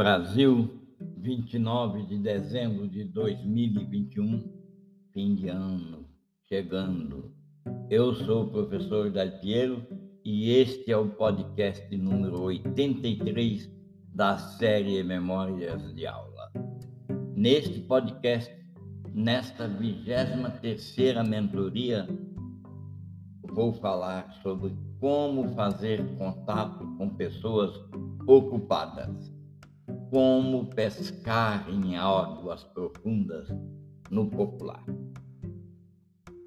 Brasil, 29 de dezembro de 2021, fim de ano, chegando. Eu sou o professor Dalpiero e este é o podcast número 83 da série Memórias de Aula. Neste podcast, nesta 23ª mentoria, vou falar sobre como fazer contato com pessoas ocupadas, como pescar em águas profundas no popular.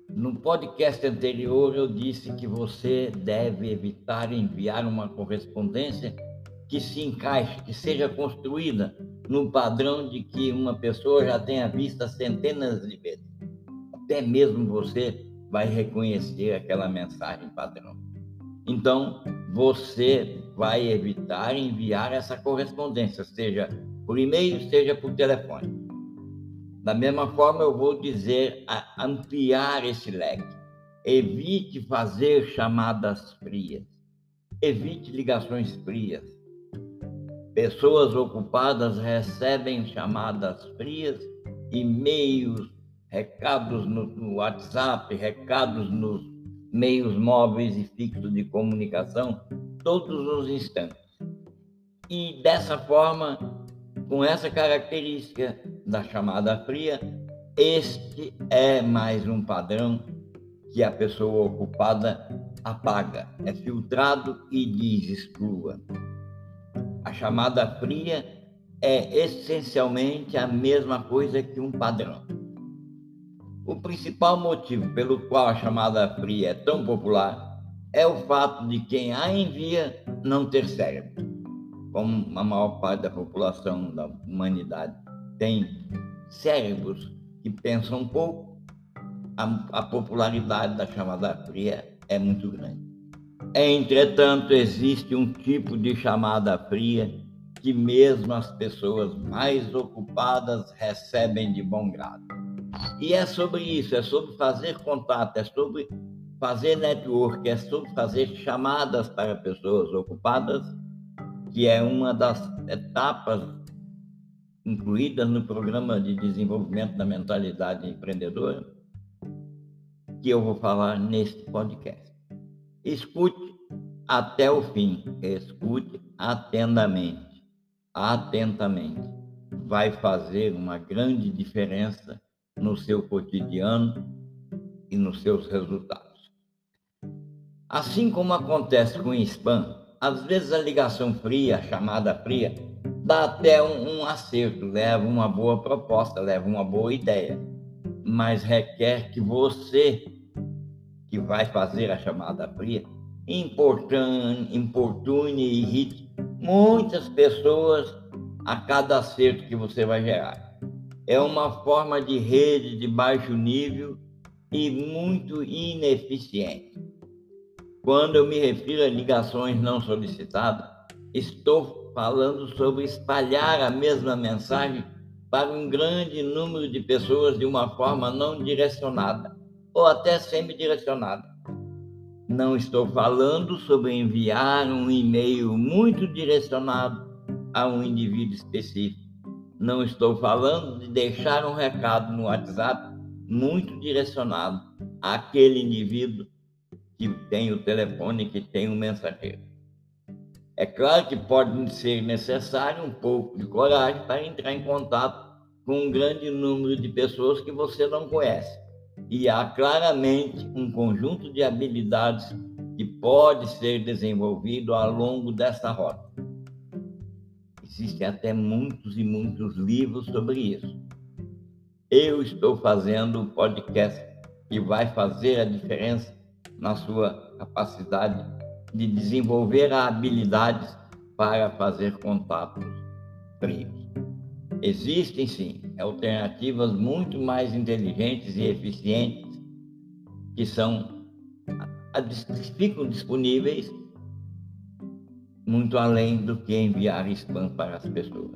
No podcast anterior, eu disse que você deve evitar enviar uma correspondência que se encaixe, que seja construída no padrão de que uma pessoa já tenha visto centenas de vezes. Até mesmo você vai reconhecer aquela mensagem padrão. Então, você vai evitar enviar essa correspondência, seja por e-mail, seja por telefone. Da mesma forma, eu vou dizer ampliar esse leque. Evite fazer chamadas frias. Evite ligações frias. Pessoas ocupadas recebem chamadas frias, e-mails, recados no WhatsApp, recados nos meios móveis e fixos de comunicação todos os instantes. E dessa forma, com essa característica da chamada fria, este é mais um padrão que a pessoa ocupada apaga, é filtrado e diz exclua. A chamada fria é essencialmente a mesma coisa que um padrão. O principal motivo pelo qual a chamada fria é tão popular é o fato de quem a envia não ter cérebro. Como a maior parte da população da humanidade tem cérebros que pensam um pouco, a, a popularidade da chamada fria é muito grande. Entretanto, existe um tipo de chamada fria que mesmo as pessoas mais ocupadas recebem de bom grado. E é sobre isso, é sobre fazer contato, é sobre fazer network, é sobre fazer chamadas para pessoas ocupadas, que é uma das etapas incluídas no programa de desenvolvimento da mentalidade empreendedora, que eu vou falar neste podcast. Escute até o fim, escute atentamente, atentamente. Vai fazer uma grande diferença no seu cotidiano e nos seus resultados. Assim como acontece com o spam, às vezes a ligação fria, a chamada fria, dá até um, um acerto, leva uma boa proposta, leva uma boa ideia, mas requer que você, que vai fazer a chamada fria, importune, importune e irrite muitas pessoas a cada acerto que você vai gerar é uma forma de rede de baixo nível e muito ineficiente. Quando eu me refiro a ligações não solicitadas, estou falando sobre espalhar a mesma mensagem para um grande número de pessoas de uma forma não direcionada ou até semi-direcionada. Não estou falando sobre enviar um e-mail muito direcionado a um indivíduo específico não estou falando de deixar um recado no WhatsApp muito direcionado àquele indivíduo que tem o telefone, que tem o mensageiro. É claro que pode ser necessário um pouco de coragem para entrar em contato com um grande número de pessoas que você não conhece. E há claramente um conjunto de habilidades que pode ser desenvolvido ao longo dessa rota. Existem até muitos e muitos livros sobre isso. Eu estou fazendo um podcast que vai fazer a diferença na sua capacidade de desenvolver habilidades para fazer contatos frios. Existem sim alternativas muito mais inteligentes e eficientes que são ficam disponíveis muito além do que enviar spam para as pessoas.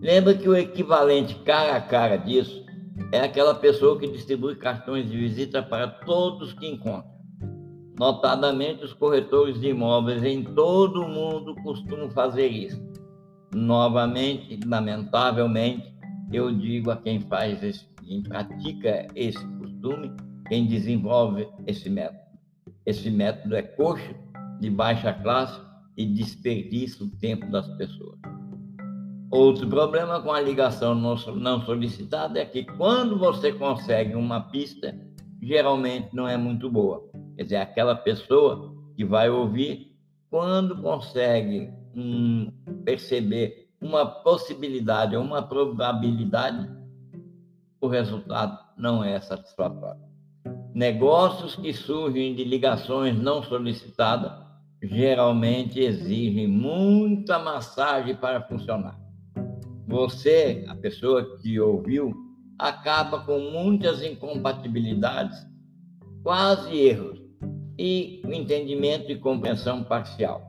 Lembra que o equivalente cara a cara disso é aquela pessoa que distribui cartões de visita para todos que encontra. Notadamente, os corretores de imóveis em todo o mundo costumam fazer isso. novamente, lamentavelmente, eu digo a quem faz esse, quem pratica esse costume, quem desenvolve esse método. Esse método é coxo, de baixa classe e desperdiça o tempo das pessoas. Outro problema com a ligação não solicitada é que quando você consegue uma pista, geralmente não é muito boa. Quer dizer, aquela pessoa que vai ouvir, quando consegue hum, perceber uma possibilidade ou uma probabilidade, o resultado não é satisfatório. Negócios que surgem de ligações não solicitadas geralmente exigem muita massagem para funcionar. Você, a pessoa que ouviu, acaba com muitas incompatibilidades, quase erros, e entendimento e compreensão parcial.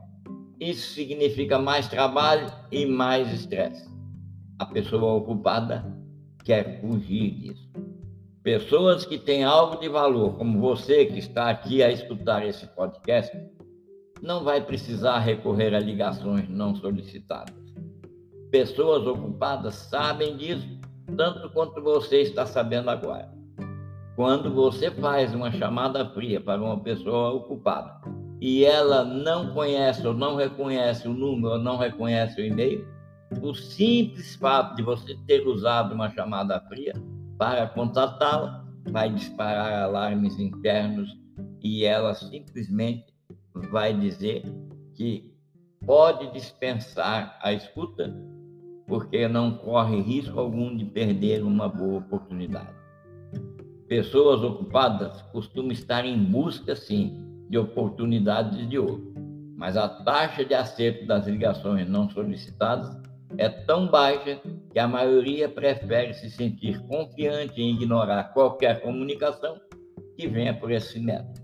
Isso significa mais trabalho e mais estresse. A pessoa ocupada quer fugir disso. Pessoas que têm algo de valor, como você que está aqui a escutar esse podcast, não vai precisar recorrer a ligações não solicitadas. Pessoas ocupadas sabem disso tanto quanto você está sabendo agora. Quando você faz uma chamada fria para uma pessoa ocupada e ela não conhece ou não reconhece o número ou não reconhece o e-mail, o simples fato de você ter usado uma chamada fria para contatá-la, vai disparar alarmes internos e ela simplesmente vai dizer que pode dispensar a escuta porque não corre risco algum de perder uma boa oportunidade. Pessoas ocupadas costumam estar em busca, sim, de oportunidades de ouro, mas a taxa de acerto das ligações não solicitadas é tão baixa que a maioria prefere se sentir confiante em ignorar qualquer comunicação que venha por esse método.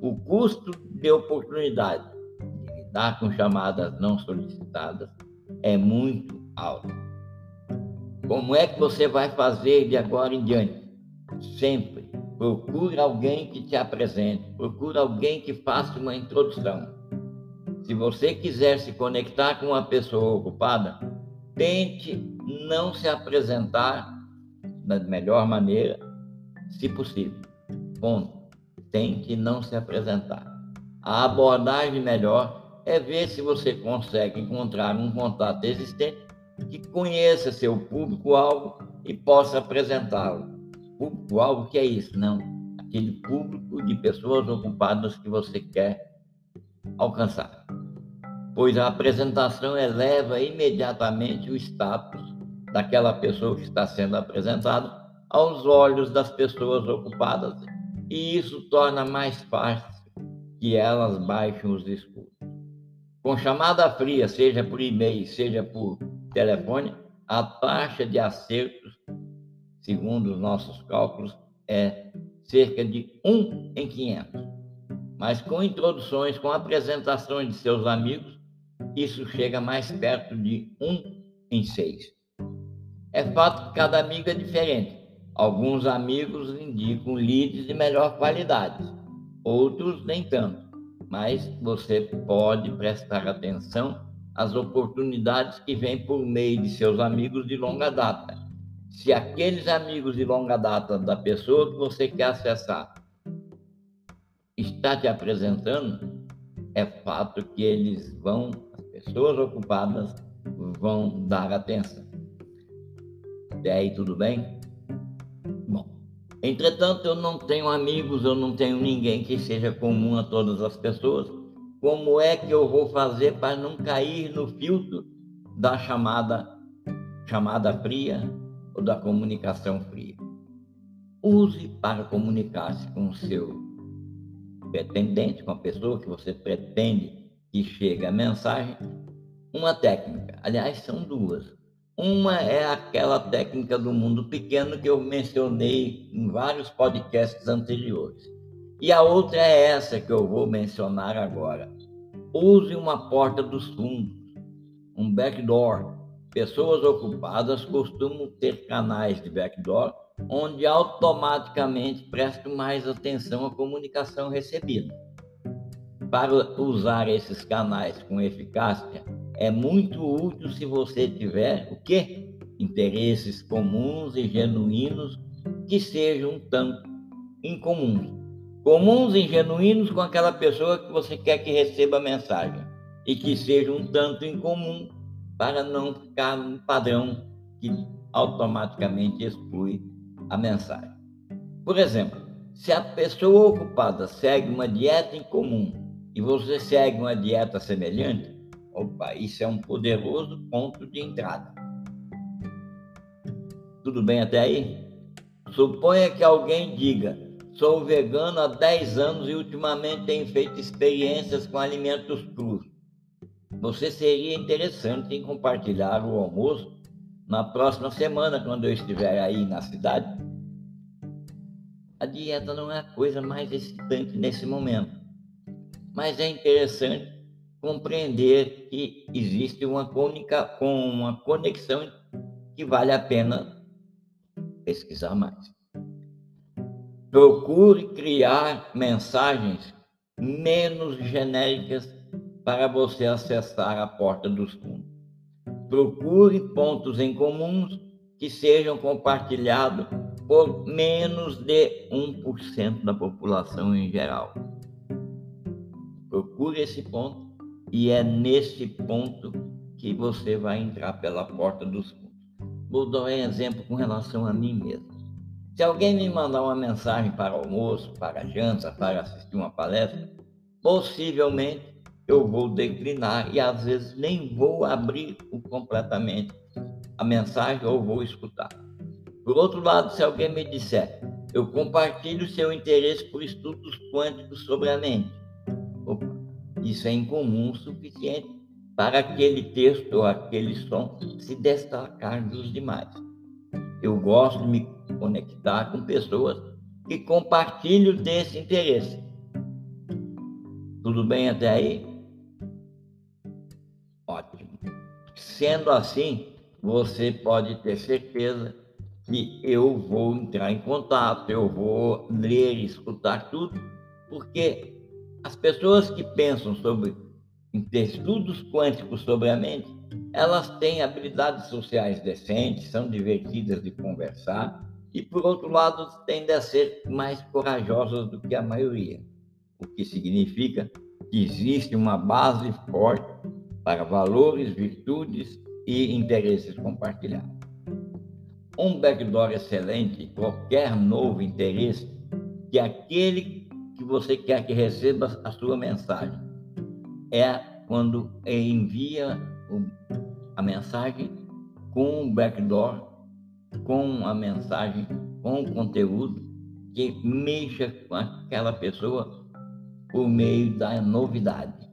O custo de oportunidade de lidar com chamadas não solicitadas é muito alto. Como é que você vai fazer de agora em diante? Sempre procure alguém que te apresente, procure alguém que faça uma introdução se você quiser se conectar com uma pessoa ocupada, tente não se apresentar da melhor maneira, se possível. Ponto. Tente não se apresentar. A abordagem melhor é ver se você consegue encontrar um contato existente que conheça seu público-alvo e possa apresentá-lo. Público-alvo, que é isso? Não. Aquele público de pessoas ocupadas que você quer alcançar, pois a apresentação eleva imediatamente o status daquela pessoa que está sendo apresentada aos olhos das pessoas ocupadas, e isso torna mais fácil que elas baixem os escudos. Com chamada fria, seja por e-mail, seja por telefone, a taxa de acertos, segundo os nossos cálculos, é cerca de 1 em 500 mas com introduções, com apresentações de seus amigos, isso chega mais perto de um em seis. É fato que cada amigo é diferente. Alguns amigos indicam leads de melhor qualidade, outros nem tanto. Mas você pode prestar atenção às oportunidades que vêm por meio de seus amigos de longa data. Se aqueles amigos de longa data da pessoa que você quer acessar está te apresentando, é fato que eles vão, as pessoas ocupadas, vão dar atenção. Até aí tudo bem? Bom, entretanto, eu não tenho amigos, eu não tenho ninguém que seja comum a todas as pessoas. Como é que eu vou fazer para não cair no filtro da chamada chamada fria ou da comunicação fria? Use para comunicar-se com o seu pretendente, com a pessoa que você pretende que chegue a mensagem, uma técnica. Aliás, são duas. Uma é aquela técnica do mundo pequeno que eu mencionei em vários podcasts anteriores. E a outra é essa que eu vou mencionar agora. Use uma porta dos fundos, um backdoor. Pessoas ocupadas costumam ter canais de backdoor onde automaticamente presto mais atenção à comunicação recebida. Para usar esses canais com eficácia, é muito útil se você tiver o quê? Interesses comuns e genuínos que sejam tanto incomuns. Comuns e genuínos com aquela pessoa que você quer que receba a mensagem e que sejam um tanto incomum para não ficar um padrão que automaticamente exclui a mensagem. Por exemplo, se a pessoa ocupada segue uma dieta incomum e você segue uma dieta semelhante, opa, isso é um poderoso ponto de entrada. Tudo bem até aí? Suponha que alguém diga: sou vegano há 10 anos e ultimamente tenho feito experiências com alimentos crus. Você seria interessante em compartilhar o almoço na próxima semana, quando eu estiver aí na cidade a dieta não é a coisa mais excitante nesse momento. Mas é interessante compreender que existe uma, conica, uma conexão que vale a pena pesquisar mais. Procure criar mensagens menos genéricas para você acessar a porta dos fundos. Procure pontos em comuns que sejam compartilhados por menos de 1% da população em geral. Procure esse ponto e é nesse ponto que você vai entrar pela porta dos fundos. Vou dar um exemplo com relação a mim mesmo. Se alguém me mandar uma mensagem para almoço, para janta, para assistir uma palestra, possivelmente eu vou declinar e às vezes nem vou abrir completamente a mensagem ou vou escutar. Por outro lado, se alguém me disser, eu compartilho seu interesse por estudos quânticos sobre a mente. Opa, isso é incomum o suficiente para aquele texto ou aquele som se destacar dos demais. Eu gosto de me conectar com pessoas que compartilham desse interesse. Tudo bem até aí? Ótimo. Sendo assim, você pode ter certeza que eu vou entrar em contato, eu vou ler escutar tudo, porque as pessoas que pensam sobre estudos quânticos sobre a mente, elas têm habilidades sociais decentes, são divertidas de conversar e, por outro lado, tendem a ser mais corajosas do que a maioria, o que significa que existe uma base forte para valores, virtudes e interesses compartilhados. Um backdoor excelente, qualquer novo interesse, que aquele que você quer que receba a sua mensagem é quando envia a mensagem com o backdoor, com a mensagem, com o conteúdo que mexa com aquela pessoa por meio da novidade.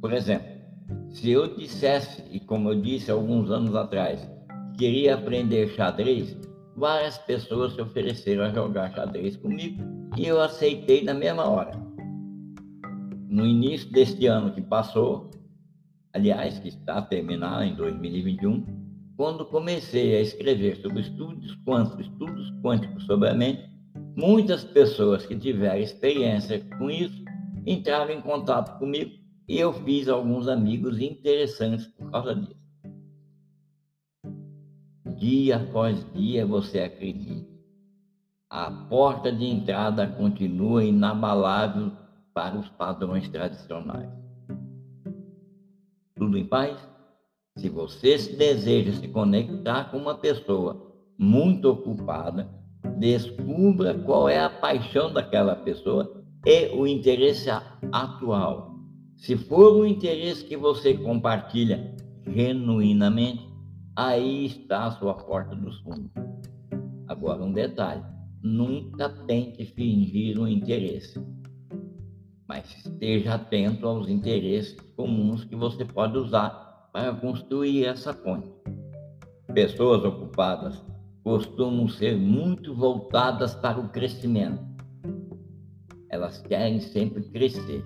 Por exemplo, se eu dissesse, e como eu disse alguns anos atrás, queria aprender xadrez, várias pessoas se ofereceram a jogar xadrez comigo e eu aceitei na mesma hora. No início deste ano que passou, aliás, que está a terminar em 2021, quando comecei a escrever sobre estudos quânticos, estudos quânticos sobre a mente, muitas pessoas que tiveram experiência com isso entraram em contato comigo e eu fiz alguns amigos interessantes por causa disso dia após dia você acredita. A porta de entrada continua inabalável para os padrões tradicionais. Tudo em paz? Se você deseja se conectar com uma pessoa muito ocupada, descubra qual é a paixão daquela pessoa e o interesse atual. Se for um interesse que você compartilha genuinamente, aí está a sua porta dos fundos. Agora, um detalhe: nunca tente fingir um interesse, mas esteja atento aos interesses comuns que você pode usar para construir essa ponte. Pessoas ocupadas costumam ser muito voltadas para o crescimento. Elas querem sempre crescer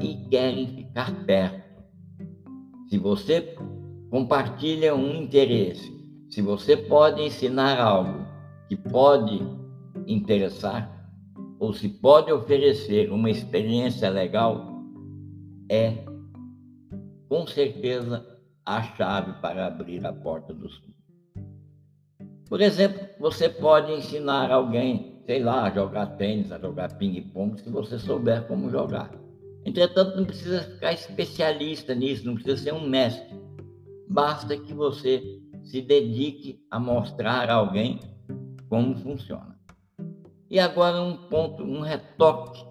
e querem ficar perto. Se você compartilha um interesse. Se você pode ensinar algo que pode interessar, ou se pode oferecer uma experiência legal, é com certeza, a chave para abrir a porta fundos. Por exemplo, você pode ensinar alguém, sei lá, a jogar tênis, a jogar ping-pong, se você souber como jogar. Entretanto, não precisa ficar especialista nisso, não precisa ser um mestre. Basta que você se dedique a mostrar a alguém como funciona. E agora um ponto, um retoque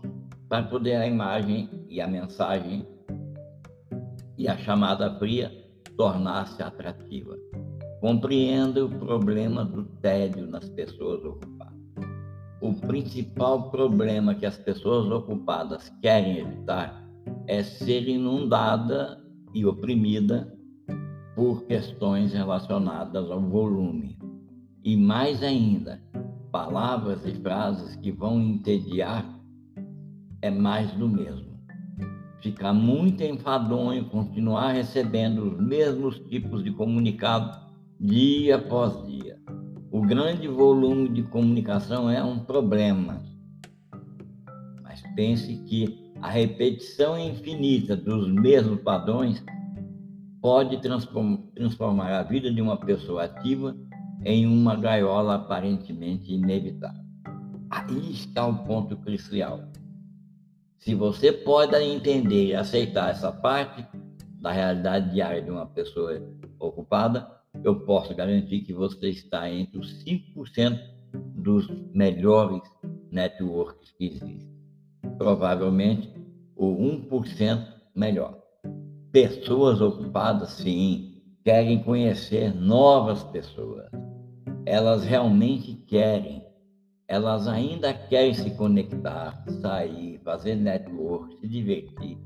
para poder a imagem e a mensagem e a chamada fria tornar-se atrativa. Compreenda o problema do tédio nas pessoas ocupadas. O principal problema que as pessoas ocupadas querem evitar é ser inundada e oprimida por questões relacionadas ao volume. E mais ainda, palavras e frases que vão entediar é mais do mesmo. Ficar muito enfadonho, continuar recebendo os mesmos tipos de comunicado dia após dia. O grande volume de comunicação é um problema. Mas pense que a repetição infinita dos mesmos padrões pode transformar a vida de uma pessoa ativa em uma gaiola aparentemente inevitável. Aí está o ponto crucial. Se você pode entender e aceitar essa parte da realidade diária de uma pessoa ocupada, eu posso garantir que você está entre os 5% dos melhores networks que existem. Provavelmente o 1% melhor. Pessoas ocupadas, sim, querem conhecer novas pessoas. Elas realmente querem. Elas ainda querem se conectar, sair, fazer network, se divertir.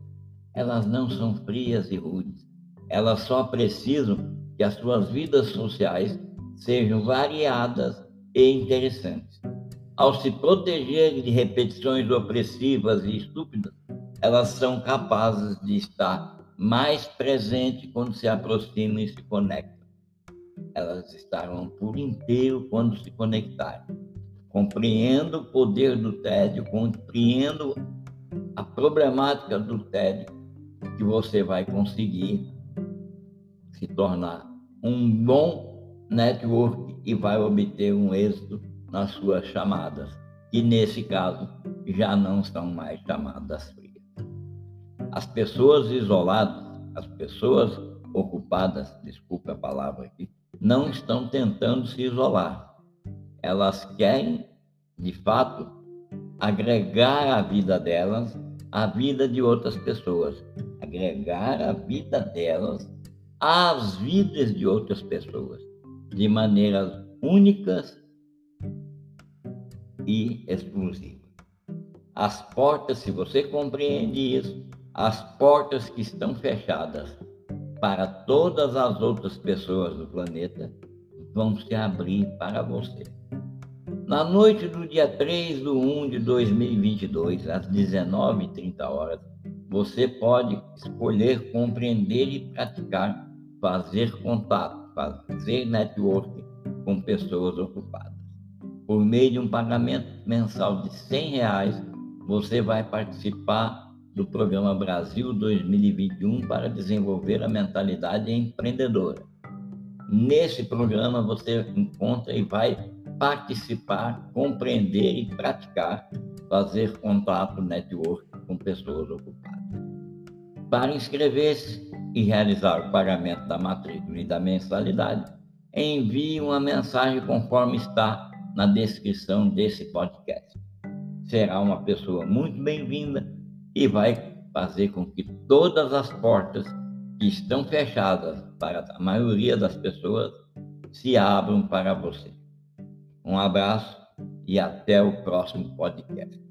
Elas não são frias e rudes. Elas só precisam que as suas vidas sociais sejam variadas e interessantes. Ao se proteger de repetições opressivas e estúpidas, elas são capazes de estar mais presentes quando se aproximam e se conectam. Elas estarão por inteiro quando se conectarem. Compreendo o poder do tédio, compreendo a problemática do tédio, que você vai conseguir se tornar um bom network e vai obter um êxito nas suas chamadas, que nesse caso já não são mais chamadas frias. As pessoas isoladas, as pessoas ocupadas, desculpa a palavra aqui, não estão tentando se isolar. Elas querem, de fato, agregar a vida delas à vida de outras pessoas, agregar a vida delas às vidas de outras pessoas de maneiras únicas e exclusivas. As portas, se você compreende isso, as portas que estão fechadas para todas as outras pessoas do planeta vão se abrir para você. Na noite do dia 3 de 1 de 2022, às 19h30, você pode escolher compreender e praticar fazer contato, fazer network com pessoas ocupadas. Por meio de um pagamento mensal de 100 reais, você vai participar do programa Brasil 2021 para desenvolver a mentalidade empreendedora. Nesse programa você encontra e vai participar, compreender e praticar, fazer contato, network com pessoas ocupadas. Para inscrever-se, e realizar o pagamento da matrícula e da mensalidade, envie uma mensagem conforme está na descrição desse podcast. Será uma pessoa muito bem-vinda e vai fazer com que todas as portas que estão fechadas para a maioria das pessoas se abram para você. Um abraço e até o próximo podcast.